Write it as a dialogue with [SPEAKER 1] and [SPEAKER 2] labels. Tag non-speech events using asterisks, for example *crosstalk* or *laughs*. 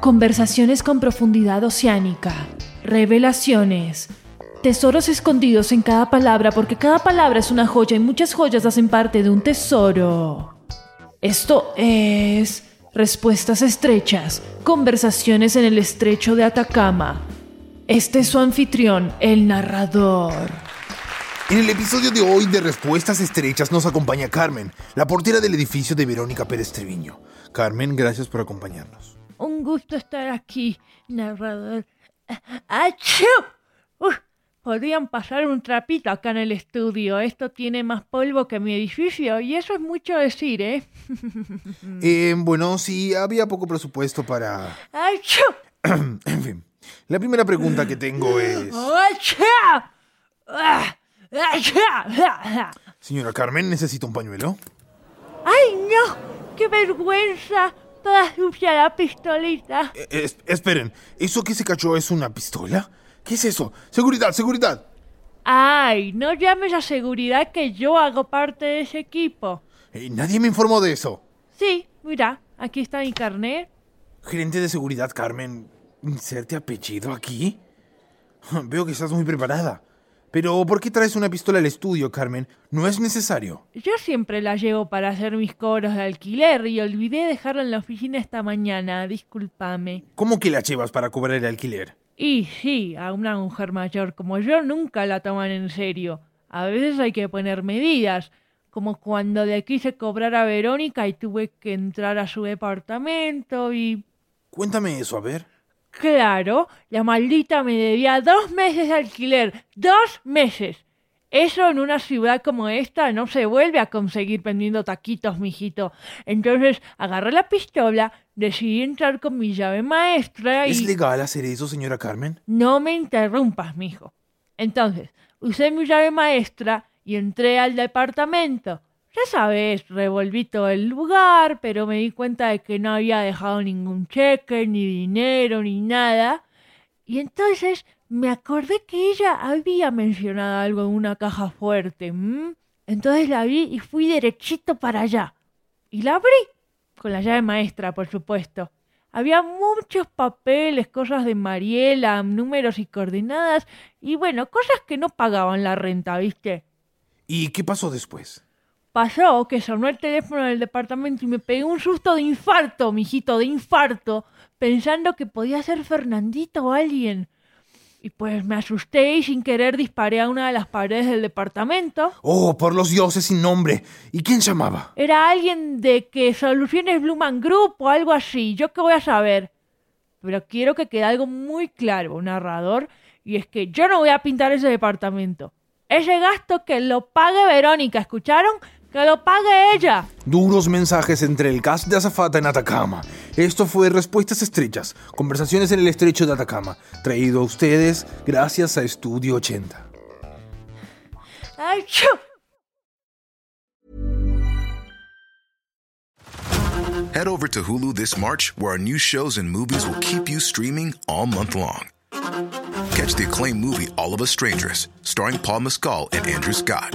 [SPEAKER 1] Conversaciones con profundidad oceánica. Revelaciones. Tesoros escondidos en cada palabra porque cada palabra es una joya y muchas joyas hacen parte de un tesoro. Esto es... Respuestas estrechas. Conversaciones en el estrecho de Atacama. Este es su anfitrión, el narrador.
[SPEAKER 2] En el episodio de hoy de Respuestas Estrechas nos acompaña Carmen, la portera del edificio de Verónica Pérez Treviño. Carmen, gracias por acompañarnos.
[SPEAKER 1] Un gusto estar aquí, narrador. ¡Achú! Uf, podrían pasar un trapito acá en el estudio. Esto tiene más polvo que mi edificio y eso es mucho decir, ¿eh? *laughs*
[SPEAKER 2] Eh, bueno, sí, había poco presupuesto para...
[SPEAKER 1] ¡Achú! *clears throat*
[SPEAKER 2] en fin, la primera pregunta que tengo es...
[SPEAKER 1] ¡Ah!
[SPEAKER 2] Señora Carmen, ¿necesita un pañuelo?
[SPEAKER 1] ¡Ay, no! ¡Qué vergüenza! Toda sucia la pistolita.
[SPEAKER 2] Eh, es- esperen, ¿eso que se cachó es una pistola? ¿Qué es eso? Seguridad, seguridad.
[SPEAKER 1] ¡Ay! No llames a seguridad que yo hago parte de ese equipo.
[SPEAKER 2] Eh, nadie me informó de eso.
[SPEAKER 1] Sí, mira, aquí está mi carnet.
[SPEAKER 2] Gerente de seguridad, Carmen, ¿inserte apellido aquí? *laughs* Veo que estás muy preparada. Pero, ¿por qué traes una pistola al estudio, Carmen? No es necesario.
[SPEAKER 1] Yo siempre la llevo para hacer mis cobros de alquiler y olvidé dejarla en la oficina esta mañana, discúlpame.
[SPEAKER 2] ¿Cómo que la llevas para cobrar el alquiler?
[SPEAKER 1] Y sí, a una mujer mayor como yo nunca la toman en serio. A veces hay que poner medidas, como cuando le quise cobrar a Verónica y tuve que entrar a su departamento y...
[SPEAKER 2] Cuéntame eso, a ver.
[SPEAKER 1] Claro, la maldita me debía dos meses de alquiler. ¡Dos meses! Eso en una ciudad como esta no se vuelve a conseguir vendiendo taquitos, mijito. Entonces agarré la pistola, decidí entrar con mi llave maestra y...
[SPEAKER 2] ¿Es legal hacer eso, señora Carmen?
[SPEAKER 1] No me interrumpas, mijo. Entonces, usé mi llave maestra y entré al departamento. Ya sabes, revolví todo el lugar, pero me di cuenta de que no había dejado ningún cheque, ni dinero, ni nada. Y entonces me acordé que ella había mencionado algo en una caja fuerte. Entonces la vi y fui derechito para allá. Y la abrí, con la llave maestra, por supuesto. Había muchos papeles, cosas de Mariela, números y coordenadas, y bueno, cosas que no pagaban la renta, ¿viste?
[SPEAKER 2] ¿Y qué pasó después?
[SPEAKER 1] Pasó que sonó el teléfono del departamento y me pegué un susto de infarto, mijito, de infarto, pensando que podía ser Fernandito o alguien. Y pues me asusté y sin querer disparé a una de las paredes del departamento.
[SPEAKER 2] Oh, por los dioses sin nombre. ¿Y quién llamaba?
[SPEAKER 1] Era alguien de que Soluciones Bluman Group o algo así, yo qué voy a saber. Pero quiero que quede algo muy claro, narrador, y es que yo no voy a pintar ese departamento. Ese gasto que lo pague Verónica, ¿escucharon? Que lo pague ella.
[SPEAKER 2] Duros mensajes entre el cast de Azafata en Atacama. Esto fue Respuestas Estrechas, conversaciones en el estrecho de Atacama, traído a ustedes gracias a Estudio 80.
[SPEAKER 1] ¡Ay!
[SPEAKER 3] Head over to Hulu this March, where our new shows and movies will keep you streaming all month long. Catch the acclaimed movie All of Us Strangers, starring Paul Mescal and Andrew Scott.